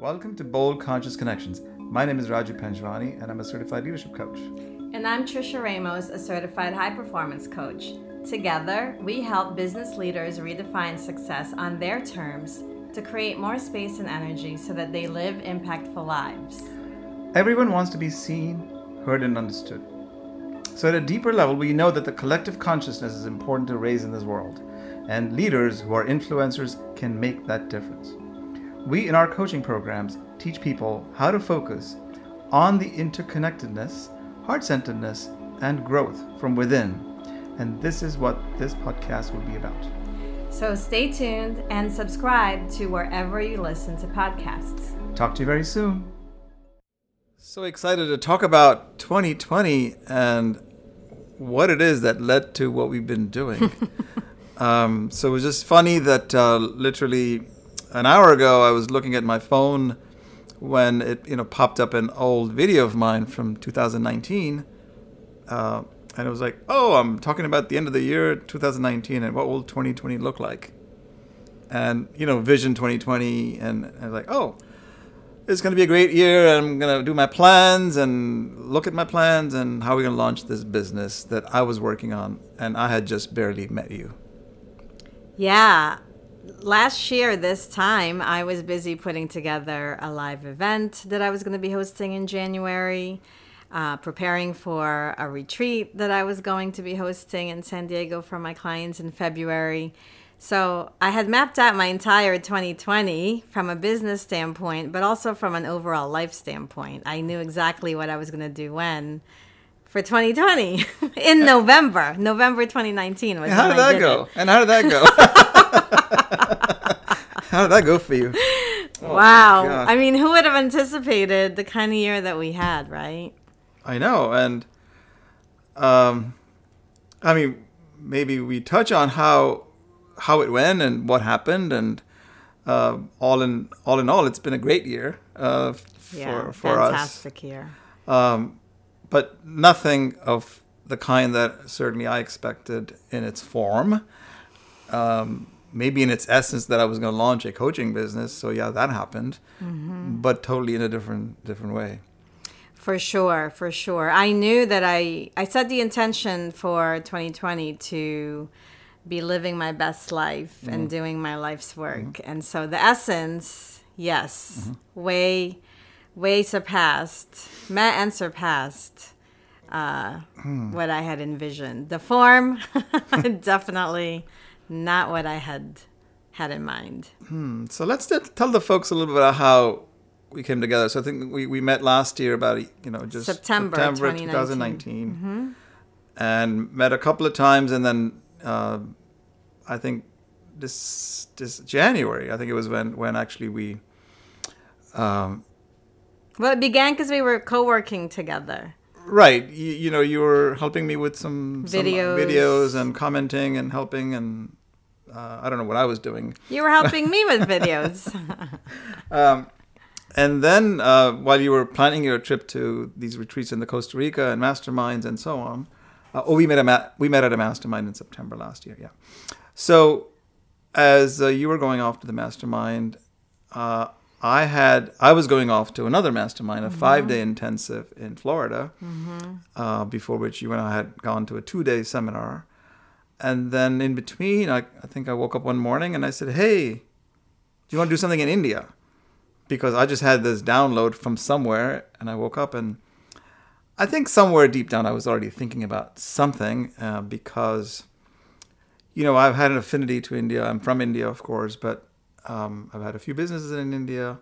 Welcome to Bold Conscious Connections. My name is Raju Panjwani and I'm a certified leadership coach. And I'm Trisha Ramos, a certified high performance coach. Together, we help business leaders redefine success on their terms to create more space and energy so that they live impactful lives. Everyone wants to be seen, heard, and understood. So, at a deeper level, we know that the collective consciousness is important to raise in this world, and leaders who are influencers can make that difference. We, in our coaching programs, teach people how to focus on the interconnectedness, heart centeredness, and growth from within. And this is what this podcast will be about. So stay tuned and subscribe to wherever you listen to podcasts. Talk to you very soon. So excited to talk about 2020 and what it is that led to what we've been doing. um, so it was just funny that uh, literally an hour ago I was looking at my phone when it you know popped up an old video of mine from 2019. Uh, and it was like, oh, I'm talking about the end of the year 2019 and what will 2020 look like? And, you know, Vision 2020. And, and I was like, oh, it's going to be a great year. I'm going to do my plans and look at my plans and how we're going to launch this business that I was working on. And I had just barely met you. Yeah. Last year, this time, I was busy putting together a live event that I was going to be hosting in January uh, preparing for a retreat that I was going to be hosting in San Diego for my clients in February. So I had mapped out my entire 2020 from a business standpoint, but also from an overall life standpoint. I knew exactly what I was going to do when for 2020 in November. November 2019 was. How did that go? And how did that go? how did that go for you? Oh, wow. I mean, who would have anticipated the kind of year that we had, right? I know, and um, I mean, maybe we touch on how how it went and what happened, and uh, all in all in all, it's been a great year uh, for yeah, for fantastic us. Fantastic year. Um, but nothing of the kind that certainly I expected in its form. Um, maybe in its essence that I was going to launch a coaching business. So yeah, that happened, mm-hmm. but totally in a different different way. For sure, for sure. I knew that I I set the intention for 2020 to be living my best life mm-hmm. and doing my life's work. Mm-hmm. And so the essence, yes, mm-hmm. way way surpassed, met and surpassed uh, hmm. what I had envisioned. The form, definitely not what I had had in mind. Hmm. So let's t- tell the folks a little bit about how we came together. So I think we, we met last year about you know just September, September 2019, 2019 mm-hmm. and met a couple of times, and then uh, I think this this January I think it was when when actually we. Um, well, it began because we were co-working together. Right, you, you know, you were helping me with some videos, some videos, and commenting and helping, and uh, I don't know what I was doing. You were helping me with videos. um, and then uh, while you were planning your trip to these retreats in the Costa Rica and masterminds and so on, uh, oh, we met a ma- we met at a mastermind in September last year. Yeah. So as uh, you were going off to the mastermind, uh, I had I was going off to another mastermind, a mm-hmm. five day intensive in Florida, mm-hmm. Uh, before which you and I had gone to a two day seminar. And then in between, I, I think I woke up one morning and I said, "Hey, do you want to do something in India?" because I just had this download from somewhere and I woke up and I think somewhere deep down I was already thinking about something uh, because, you know, I've had an affinity to India. I'm from India, of course, but um, I've had a few businesses in India.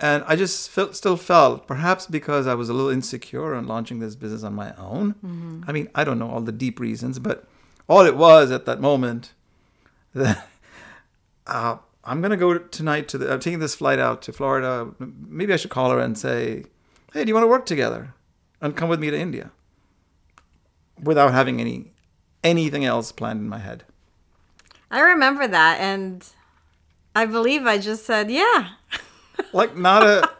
And I just felt, still felt, perhaps because I was a little insecure on launching this business on my own. Mm-hmm. I mean, I don't know all the deep reasons, but all it was at that moment that uh, I'm gonna go tonight to the. I'm taking this flight out to Florida. Maybe I should call her and say, "Hey, do you want to work together and come with me to India?" Without having any anything else planned in my head. I remember that, and I believe I just said, "Yeah." like not a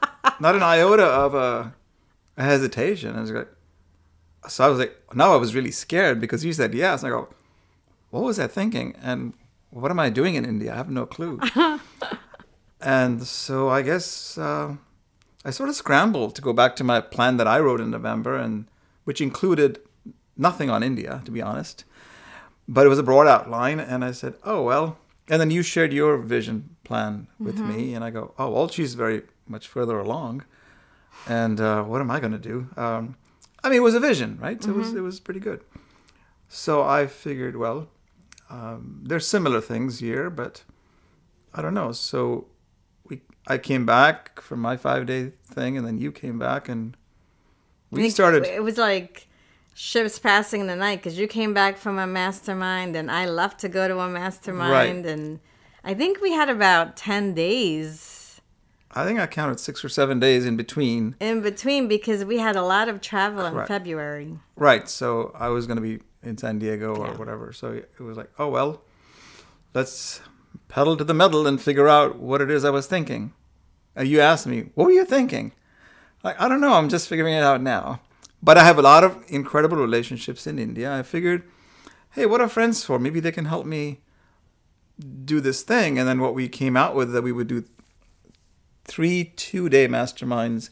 not an iota of a, a hesitation. I was like, so I was like, now I was really scared because you said yes. And I go, what was I thinking? And what am I doing in India? I have no clue. and so I guess uh, I sort of scrambled to go back to my plan that I wrote in November, and which included nothing on India, to be honest, but it was a broad outline. And I said, "Oh well." And then you shared your vision plan with me, and I go, "Oh well, she's very much further along." And uh, what am I going to do? Um, I mean, it was a vision, right? So It was it was pretty good. So I figured, well, um, there's similar things here, but I don't know. So we, I came back from my five day thing, and then you came back, and we started. It was like ships passing in the night because you came back from a mastermind, and I left to go to a mastermind, and I think we had about ten days I think I counted six or seven days in between. in between because we had a lot of travel in February. Right. So I was going to be in San Diego or Yeah. whatever. So it was like, oh well, let's pedal to the metal and figure out what it is I was thinking. And you asked me, what were you thinking? Like I don't know. I'm just figuring it out now. But I have a lot of incredible relationships in India. I figured, hey, what are friends for? Maybe they can help me do this thing. And then what we came out with that we would do three two day masterminds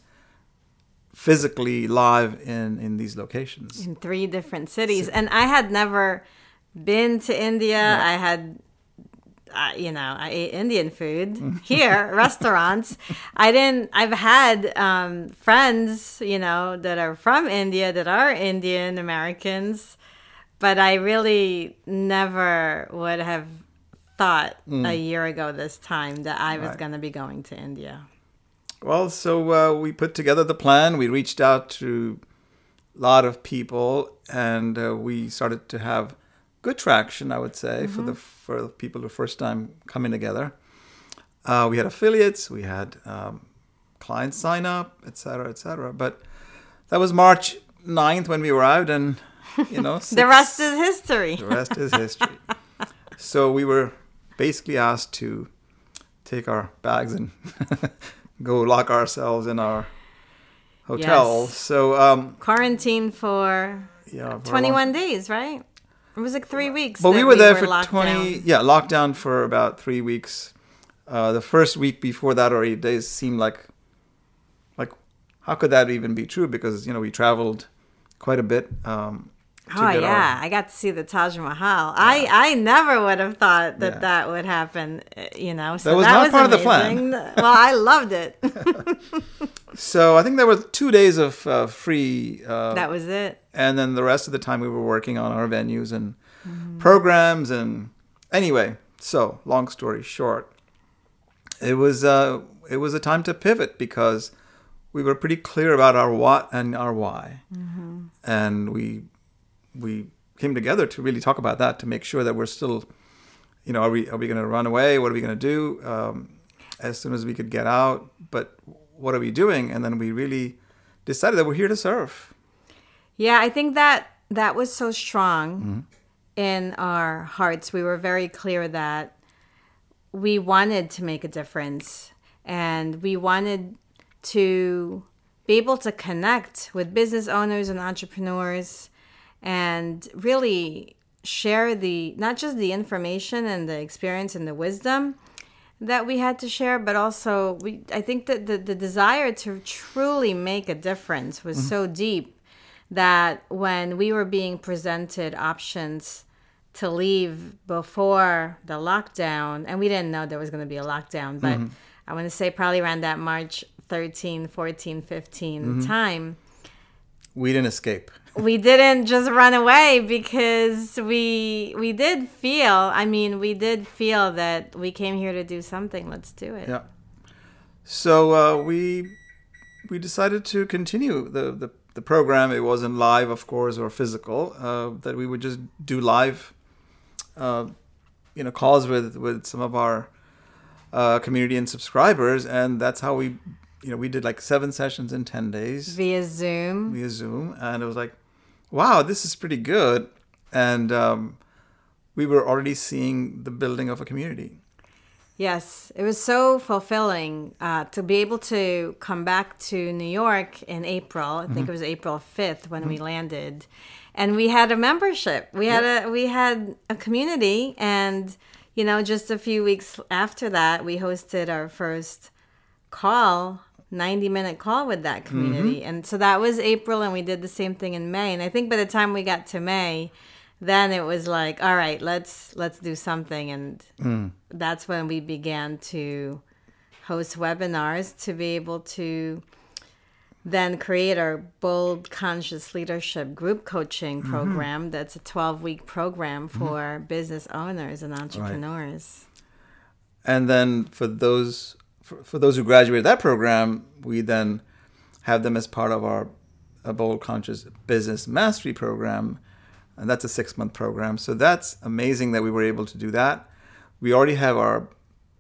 physically live in in these locations. in three different cities. And i had never been to india. I had uh, you know i ate indian food here restaurants. I didn't i've had um, friends you know that are from india that are indian americans but i really never would have thought a year ago this time that i was Right. going to be going to india Well, so uh, we put together the plan. We reached out to a lot of people, and uh, we started to have good traction. I would say for the for the people who first time coming together. Uh, we had affiliates, we had um, clients sign up, etc., cetera, et cetera. But that was March 9th when we were out, and you know, the six- rest is history the rest is history. so we were basically asked to take our bags and go lock ourselves in our hotel. Yes. So um, quarantine for yeah, for 21 days, right? It was like three weeks. But we were there for twenty. down. Yeah, lockdown for about three weeks. Uh, the first week before that or eight days seemed like, like, how could that even be true? Because you know we traveled quite a bit. Um, Oh our- yeah, I got to see the Taj Mahal. I I never would have thought that Yeah. that would happen. uh, You know, so That was not part of the plan. amazing. well, I loved it. so I think there were two days of uh, free. Uh, that was it. and then the rest of the time we were working on our venues and programs and anyway so long story short it was uh it was a time to pivot because we were pretty clear about our what and our why and we we came together to really talk about that to make sure that we're still you know are we are we going to run away? What are we going to do? Um, as soon as we could get out. But what are we doing? And then we really decided that we're here to serve. Yeah, I think that that was so strong Mm-hmm. in our hearts. We were very clear that we wanted to make a difference and we wanted to be able to connect with business owners and entrepreneurs and really share the not just the information and the experience and the wisdom that we had to share but also we i think that the, the desire to truly make a difference was mm-hmm. so deep that when we were being presented options to leave before the lockdown and we didn't know there was going to be a lockdown but mm-hmm. i want to say probably around that march 13 14 15 mm-hmm. time we didn't escape we didn't just run away because we we did feel i mean we did feel that we came here to do something let's do it Yeah. So uh, we we decided to continue the, the the program. It wasn't live, of course, or physical. Uh, that we would just do live, uh, you know, calls with with some of our uh, community and subscribers, and that's how we, you know, we did like seven sessions in ten days via zoom via Zoom, and it was like, wow, this is pretty good, and um, we were already seeing the building of a community. Yes, it was so fulfilling uh, to be able to come back to New York in April. I think it was April fifth when we landed, and we had a membership. We had a we had a community, and you know, just a few weeks after that, we hosted our first call 90 minute call with that community. Mm-hmm. And so that was April, and we did the same thing in May. And I think by the time we got to May, then it was like, all right, let's let's do something. And Mm. that's when we began to host webinars to be able to then create our bold conscious leadership group coaching Mm-hmm. program that's a 12 week program for business owners and entrepreneurs and then for those for, for those who graduated that program, we then have them as part of our a bold conscious business mastery program, and that's a six month program. So that's amazing that we were able to do that. We already have our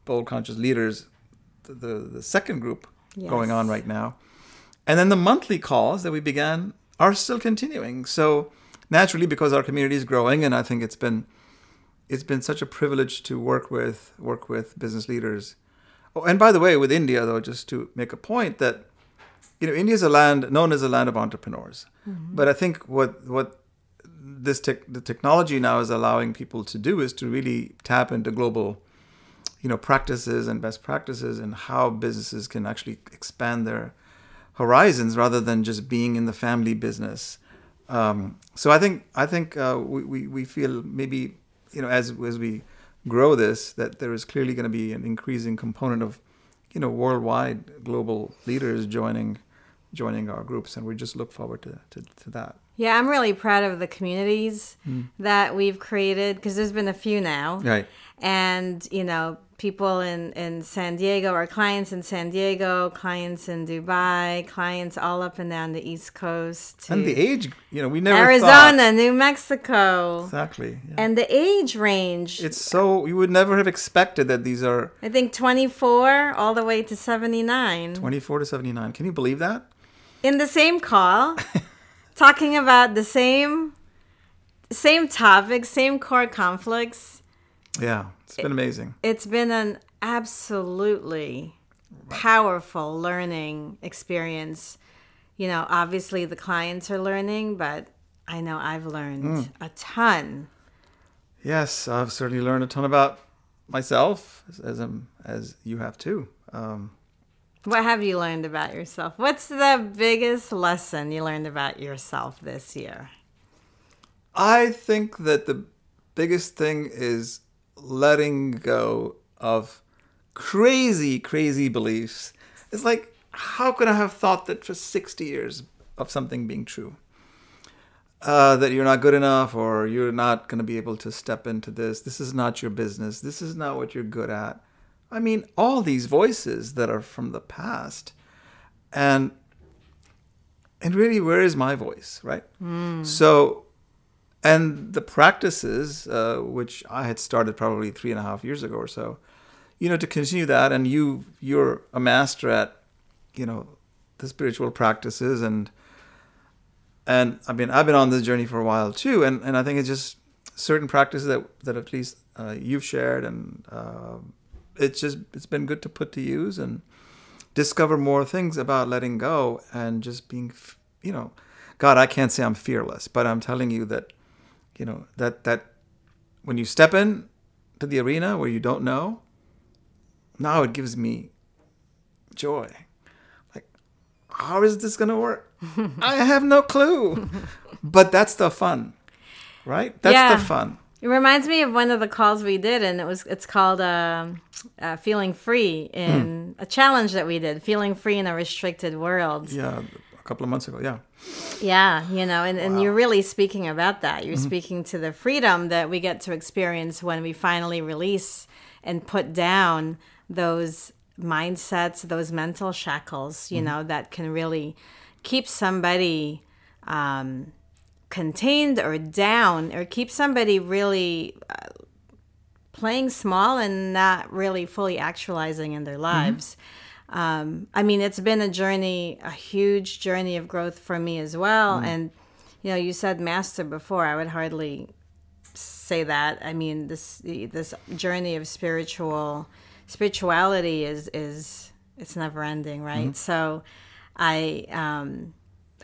bold conscious leaders, the the, the second group going on right now, and then the monthly calls that we began are still continuing. So naturally, because our community is growing, and I think it's been it's been such a privilege to work with work with business leaders. Oh, and by the way, with India though, just to make a point that you know India is a land known as a land of entrepreneurs, but I think what what this tech, the technology now is allowing people to do is to really tap into global you know practices and best practices and how businesses can actually expand their horizons rather than just being in the family business. Um, so I think I think uh, we, we we feel maybe you know as as we grow this that there is clearly going to be an increasing component of you know worldwide global leaders joining joining our groups and we just look forward to to, to that. yeah i'm really proud of the communities Hmm. that we've created because there's been a few now Right. and you know people in in san diego our clients in san diego clients in dubai clients all up and down the east coast And the age, you know, we never arizona thought- new mexico exactly. yeah. and the age range It's so you would never have expected that these are i think 24 all the way to 79 24 to 79. Can you believe that? in the same call talking about the same same topics same core conflicts Yeah, it's been amazing. it's been an absolutely powerful learning experience. You know obviously the clients are learning but i know i've learned a ton. Yes, I've certainly learned a ton about myself as as, um, as you have too. Um, what have you learned about yourself? What's the biggest lesson you learned about yourself this year? I think that the biggest thing is letting go of crazy, crazy beliefs. It's like, how could I have thought that for 60 years of something being true? Uh, that you're not good enough or you're not going to be able to step into this. This is not your business. This is not what you're good at. I mean, all these voices that are from the past. And and really, where is my voice, right? So and the practices uh, which I had started probably three and a half years ago or so, you know, to continue that, and you you're a master at, you know, the spiritual practices, and and I mean I've been on this journey for a while too, and and I think it's just certain practices that that at least uh, you've shared, and uh, it's just it's been good to put to use and discover more things about letting go and just being, you know, God, I can't say I'm fearless, but I'm telling you that you know that that when you step in to the arena where you don't know now it gives me joy. Like how is this going to work? I have no clue. But that's the fun right? That's Yeah. the fun. It reminds me of one of the calls we did, and it was it's called um, uh, "Feeling Free" in a challenge that we did, "Feeling Free in a Restricted World." yeah couple of months ago yeah. Yeah, you know, and, and you're really speaking about that. You're speaking to the freedom that we get to experience when we finally release and put down those mindsets, those mental shackles, you know, that can really keep somebody um, contained or down or keep somebody really uh, playing small and not really fully actualizing in their lives. Um, I mean, it's been a journey, a huge journey of growth for me as well. And, you know, you said master before. I would hardly say that. I mean, this this journey of spiritual spirituality is is it's never ending, right? So, I um,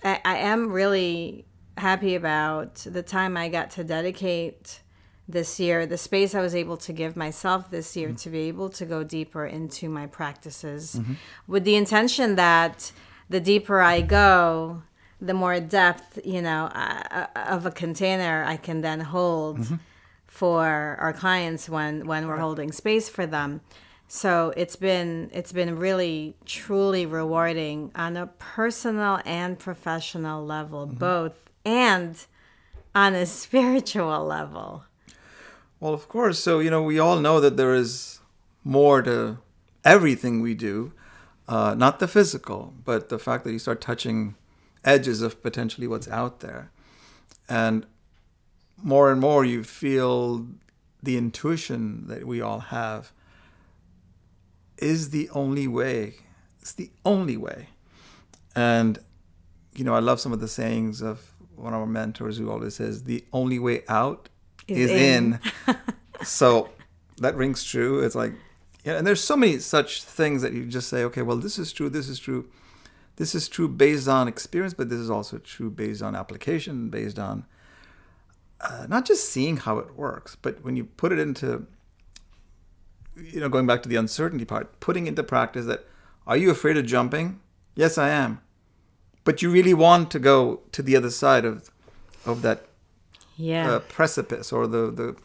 I, I am really happy about the time I got to dedicate this year, the space I was able to give myself this year to be able to go deeper into my practices mm-hmm. with the intention that the deeper I go, the more depth, you know, uh, uh of a container I can then hold mm-hmm. for our clients when when we're holding space for them. So it's been it's been really truly rewarding on a personal and professional level, mm-hmm. both and on a spiritual level. Well, of course. So, you know, we all know that there is more to everything we do, uh, not the physical, but the fact that you start touching edges of potentially what's out there. And more and more, you feel the intuition that we all have is the only way. It's the only way. And, you know, I love some of the sayings of one of our mentors who always says, the only way out is, Is in. in." so that rings true. It's like, yeah, and there's so many such things that you just say, okay, well, this is true, this is true. This is true based on experience, but this is also true based on application, based on uh, not just seeing how it works, but when you put it into, you know, going back to the uncertainty part, putting into practice that, are you afraid of jumping? Yes, I am. But you really want to go to the other side of, of that Yeah. uh, precipice or the, the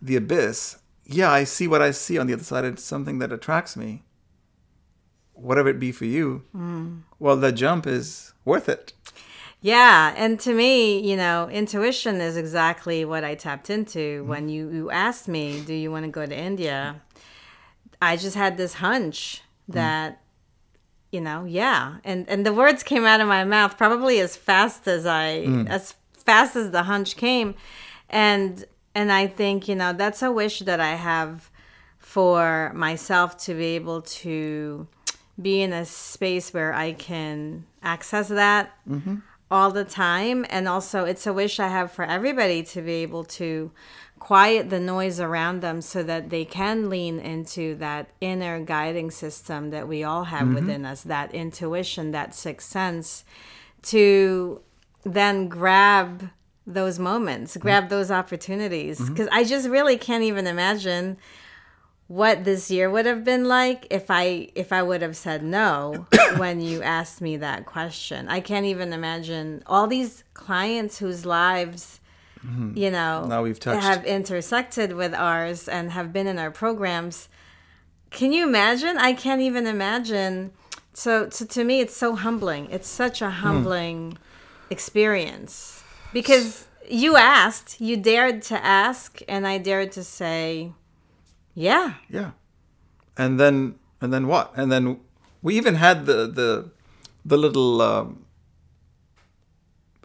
the abyss, yeah, I see what I see on the other side. It's something that attracts me. Whatever it be for you, hmm. well, the jump is worth it. Yeah, and to me, you know, intuition is exactly what I tapped into hmm. when you, you asked me, "Do you want to go to India?" I just had this hunch hmm. that, you know, yeah, and and the words came out of my mouth probably as fast as I as fast as the hunch came, and and I think you know that's a wish that I have for myself to be able to be in a space where I can access that mm-hmm. all the time. And also, it's a wish I have for everybody to be able to quiet the noise around them so that they can lean into that inner guiding system that we all have mm-hmm. within us, that intuition, that sixth sense, to then grab those moments, mm-hmm. grab those opportunities. Mm-hmm. Because I just really can't even imagine what this year would have been like if I if I would have said no when you asked me that question. I can't even imagine all these clients whose lives mm-hmm. you know Now we've touched. have intersected with ours and have been in our programs. Can you imagine? I can't even imagine. So, so to me, it's so humbling. It's such a hmm. humbling experience because you asked, you dared to ask, and I dared to say, yeah, Yeah, and then and then what? And then we even had the the the little um,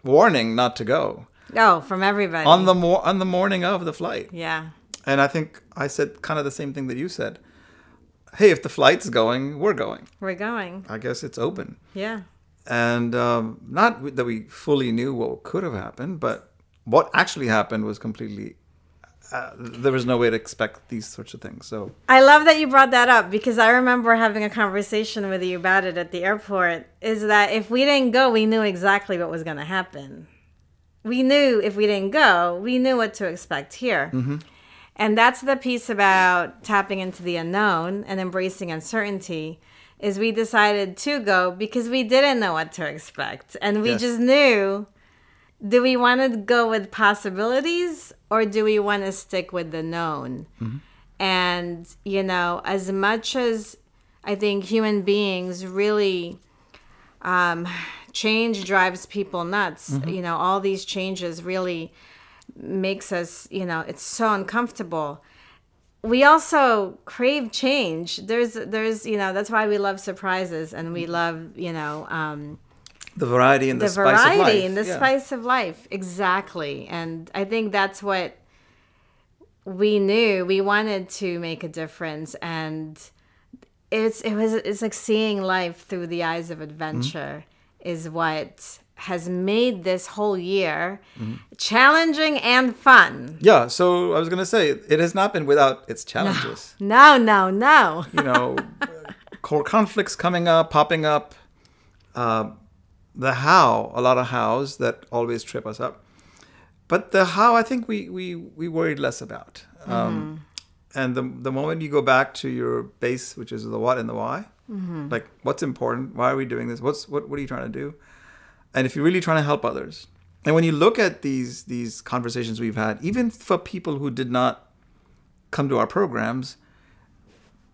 warning not to go oh, from everybody. on the mor- on the morning of the flight. yeah, And I think I said kind of the same thing that you said. Hey, if the flight's going, we're going. we're going. I guess it's open. Yeah, and um, not that we fully knew what could have happened, but what actually happened was completely. Uh, there was no way to expect these sorts of things. So I love that you brought that up because I remember having a conversation with you about it at the airport. Is that if we didn't go, we knew exactly what was going to happen. We knew if we didn't go, we knew what to expect here. And that's the piece about tapping into the unknown and embracing uncertainty. Is we decided to go because we didn't know what to expect, and we Yes. just knew. Do we want to go with possibilities or do we want to stick with the known? And, you know, as much as I think human beings really um, change drives people nuts, you know, all these changes really makes us, you know, it's so uncomfortable. We also crave change. There's, there's, you know, that's why we love surprises and we love, you know, um, the variety and the, the spice of life. variety and the yeah. spice of life exactly and i think that's what we knew we wanted to make a difference and it's it was it's like seeing life through the eyes of adventure is what has made this whole year challenging and fun Yeah. So I was gonna say it has not been without its challenges. no no no you know, core conflicts coming up, popping up. Uh, the how, a lot of hows that always trip us up. but the how I think we we we worried less about. Um, and the the moment you go back to your base, which is the what and the why, like what's important, why are we doing this, what's what what are you trying to do, and if you're really trying to help others, and when you look at these these conversations we've had, even for people who did not come to our programs,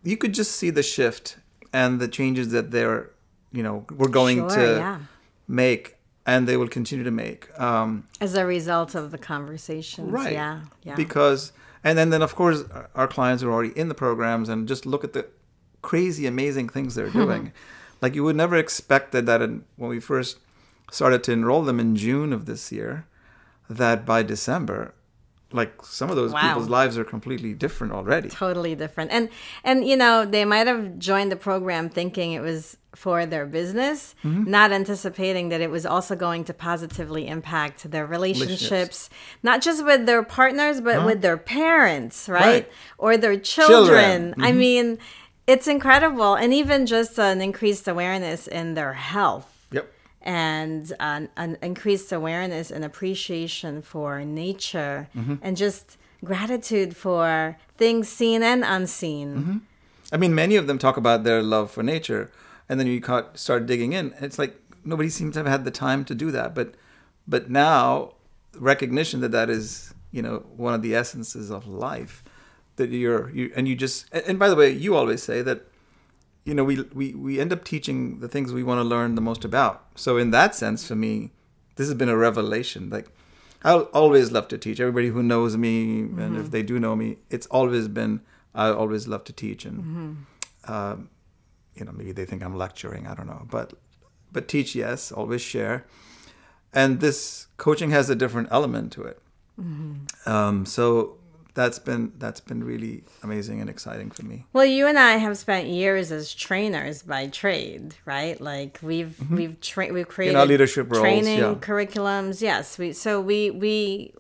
you could just see the shift and the changes that they're you know we're going Sure, to yeah. make and they will continue to make. Um, As a result of the conversations. right Yeah. Yeah. because and then then of course our- clients are already in the programs and just look at the crazy amazing things they're doing like you would never expect that that in, when we first started to enroll them in june of this year that by december like some of those Wow. people's lives are completely different already totally different and and you know they might have joined the program thinking it was for their business Mm-hmm. not anticipating that it was also going to positively impact their relationships not just with their partners but with their parents right, Right. or their children, Children. Mm-hmm. i mean it's incredible and even just an increased awareness in their health and an, an increased awareness and appreciation for nature Mm-hmm. and just gratitude for things seen and unseen. Mm-hmm. I mean, many of them talk about their love for nature, and then you ca- start digging in. and It's like nobody seems to have had the time to do that. But, but now, recognition that that is, you know, one of the essences of life, that you're, you, and you just, and by the way, you always say that, you know, we we we end up teaching the things we want to learn the most about. So in that sense, for me, this has been a revelation. Like, I'll always love to teach. Everybody who knows me, and if they do know me, it's always been I always love to teach, and um, you know maybe they think I'm lecturing. I don't know, but but teach yes, always share, and this coaching has a different element to it. Um, so that's been that's been really amazing and exciting for me. Well, you and I have spent years as trainers by trade, right? Like we've we've trained we've created Mm-hmm. our leadership roles, training yeah. curriculums. Yes, we so we we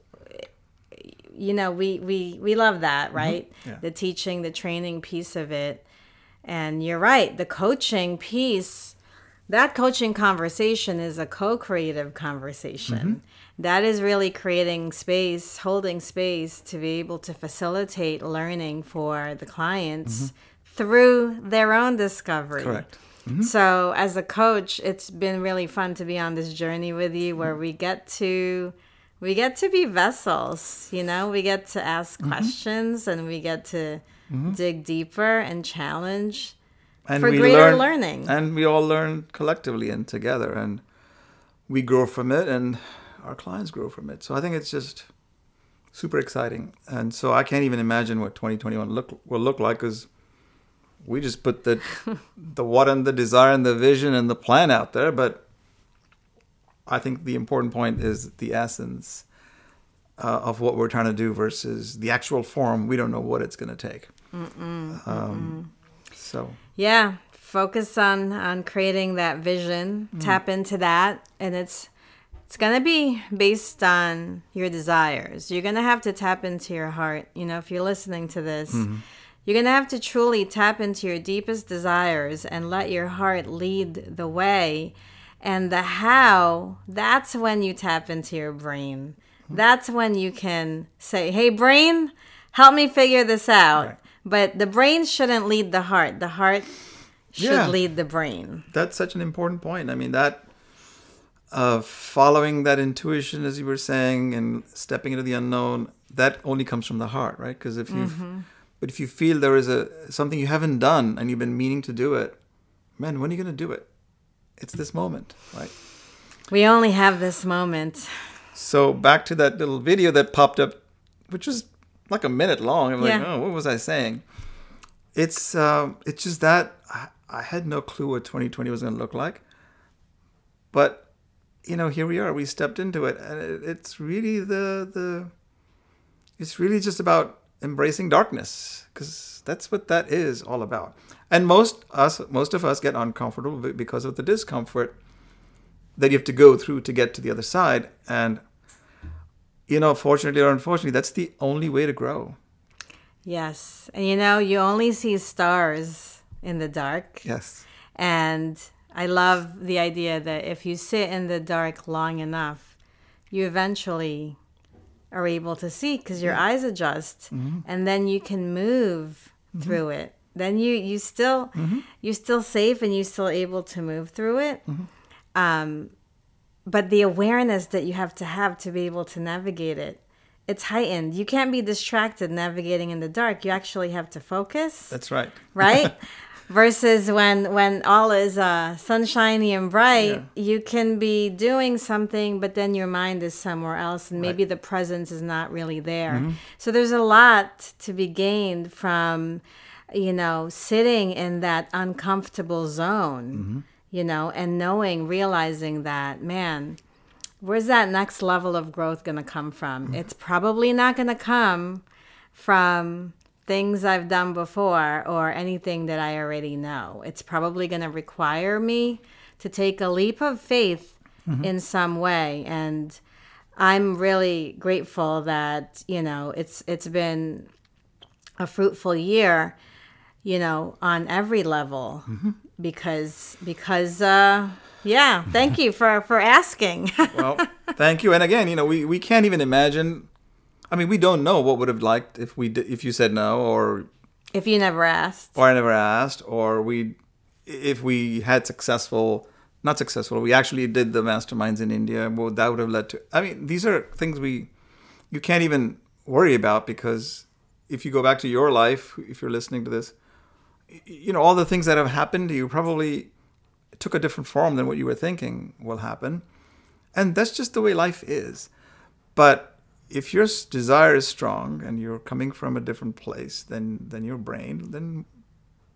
you know we we we love that, right? Mm-hmm. Yeah. The teaching, the training piece of it, and you're right. The coaching piece, that coaching conversation is a co-creative conversation. Mm-hmm. That is really creating space, holding space to be able to facilitate learning for the clients through their own discovery. Mm-hmm. Correct. So, as a coach, it's been really fun to be on this journey with you where we get to we get to be vessels, you know, we get to ask Mm-hmm. questions and we get to dig deeper and challenge And for we greater learn, learning. and we all learn collectively and together, and we grow from it, and our clients grow from it. So I think it's just super exciting, and so I can't even imagine what 2021 look will look like because we just put the the what and the desire and the vision and the plan out there, but I think the important point is the essence uh, of what we're trying to do versus the actual form. We don't know what it's going to take. Um, so Yeah, focus on on creating that vision. Tap into that, and it's it's gonna be based on your desires. You're gonna have to tap into your heart. You know, if you're listening to this, mm-hmm. you're gonna have to truly tap into your deepest desires and let your heart lead the way. And the how, that's when you tap into your brain. That's when you can say, "Hey, brain, help me figure this out." Right. But the brain shouldn't lead the heart. The heart should Yeah. lead the brain. that's such an important point. I mean that uh, following that intuition, as you were saying, and stepping into the unknown, that only comes from the heart, right? Because if you, have but if you feel there is a something you haven't done and you've been meaning to do it, man, when are you going to do it? It's this moment, right? We only have this moment. So back to that little video that popped up, which was like a minute long. I'm like, oh, what was I saying? It's um, it's just that I, I had no clue what 2020 was going to look like, but you know, here we are. We stepped into it, and it's really the the it's really just about embracing darkness because that's what that is all about. And most us, most of us, get uncomfortable because of the discomfort that you have to go through to get to the other side. And you know, fortunately or unfortunately, that's the only way to grow. Yes. And you know, you only see stars in the dark. Yes. And I love the idea that if you sit in the dark long enough, you eventually are able to see because your eyes adjust mm-hmm. and then you can move mm-hmm. through it. Then you you still mm-hmm. you're still safe and you're still able to move through it. Um, but the awareness that you have to have to be able to navigate it it's heightened. You can't be distracted navigating in the dark. You actually have to focus. That's right. right versus when when all is uh sunshiny and bright Yeah. you can be doing something but then your mind is somewhere else and maybe the presence is not really there. Mm-hmm. So there's a lot to be gained from you know sitting in that uncomfortable zone mm-hmm. you know and knowing realizing that man where's that next level of growth going to come from? Mm-hmm. It's probably not going to come from things I've done before or anything that I already know. It's probably going to require me to take a leap of faith in some way and I'm really grateful that, you know, it's it's been a fruitful year, you know, on every level because because uh yeah, thank you for for asking. Well, thank you. And again, you know, we, we can't even imagine. I mean, we don't know what would have liked if we did, if you said no, or if you never asked. or I never asked, or we if we had successful, not successful, we actually did the masterminds in India. Well, that would have led to. I mean, these are things we you can't even worry about because if you go back to your life, if you're listening to this, you know all the things that have happened to you probably took a different form than what you were thinking will happen, and that's just the way life is. But if your desire is strong and you're coming from a different place than than your brain, then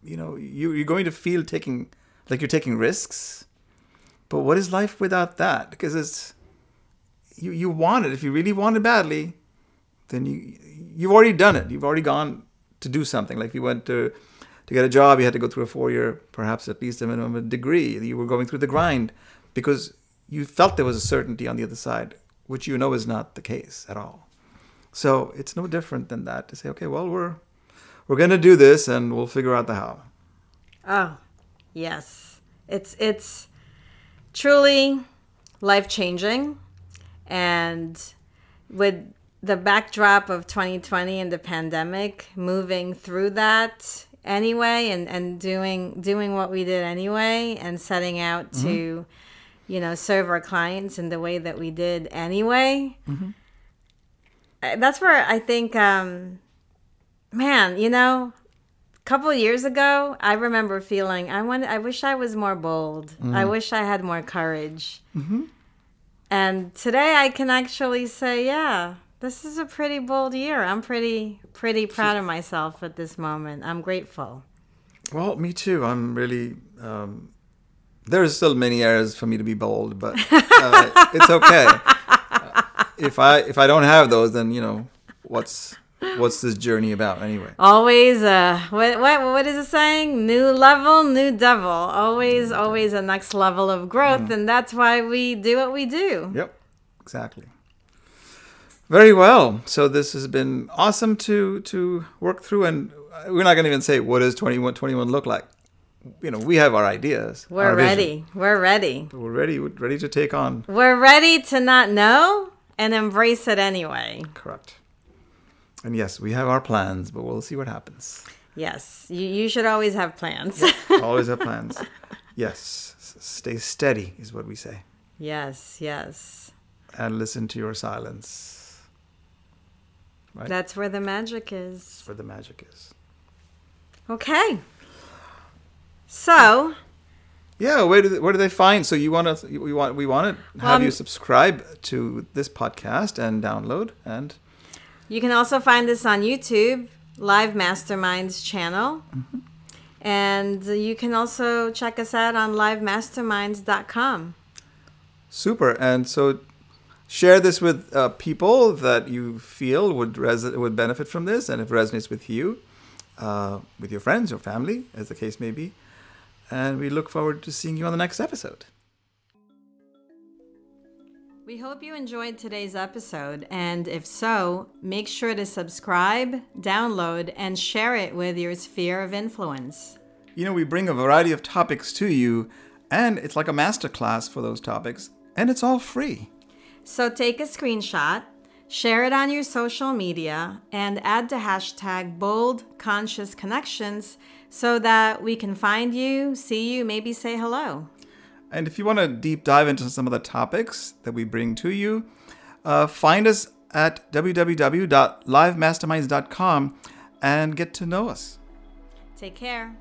you know you you're going to feel taking like you're taking risks. But what is life without that? Because it's you you want it. If you really want it badly, then you you've already done it. You've already gone to do something. Like you went to to get a job, you had to go through a four year, perhaps at least a minimum degree. You were going through the grind because you felt there was a certainty on the other side, which you know is not the case at all. So it's no different than that to say, okay, well we're we're gonna do this and we'll figure out the how. Oh, yes. It's it's truly life changing and with the backdrop of 2020 and the pandemic moving through that anyway and and doing doing what we did anyway and setting out to mm-hmm. You know serve our clients in the way that we did anyway Uh, that's where i think um man you know a couple years ago, I remember feeling I want. I wish I was more bold. I wish I had more courage. And today, I can actually say, yeah, this is a pretty bold year. I'm pretty pretty proud of myself at this moment. I'm grateful. Well, me too. I'm really. Um, there's still many areas for me to be bold, but uh, it's okay. If I if I don't have those, then you know what's what's this journey about anyway? Always, uh, what what what is it saying? New level, new devil. Always, always a next level of growth, and that's why we do what we do. Yep, exactly. Very well. So this has been awesome to to work through, and we're not going to even say what does 21 21 look like. You know, we have our ideas. We're our vision, ready. We're ready. we're ready. We're ready to take on. We're ready to not know and embrace it anyway. Correct. And yes, we have our plans, but we'll see what happens. Yes, you, you should always have plans. Always have plans. Yes, stay steady is what we say, yes, yes. and listen to your silence. Right. That's where the magic is. That's where the magic is. Okay. So, Yeah, where do they, where do they find? So you want to we want we want to have Um, you subscribe to this podcast and download and you can also find us on YouTube, Live Masterminds channel. And you can also check us out on livemasterminds.com. super. And so share this with uh, people that you feel would res- would benefit from this, and if it resonates with you, uh, with your friends or family, as the case may be. And we look forward to seeing you on the next episode. We hope you enjoyed today's episode, and if so, make sure to subscribe, download, and share it with your sphere of influence. You know, we bring a variety of topics to you, and it's like a masterclass for those topics, and it's all free. So take a screenshot, Share it on your social media and add the hashtag Bold Conscious Connections so that we can find you, see you, maybe say hello. And if you want to deep dive into some of the topics that we bring to you, uh, find us at www.livemasterminds.com and get to know us. Take care.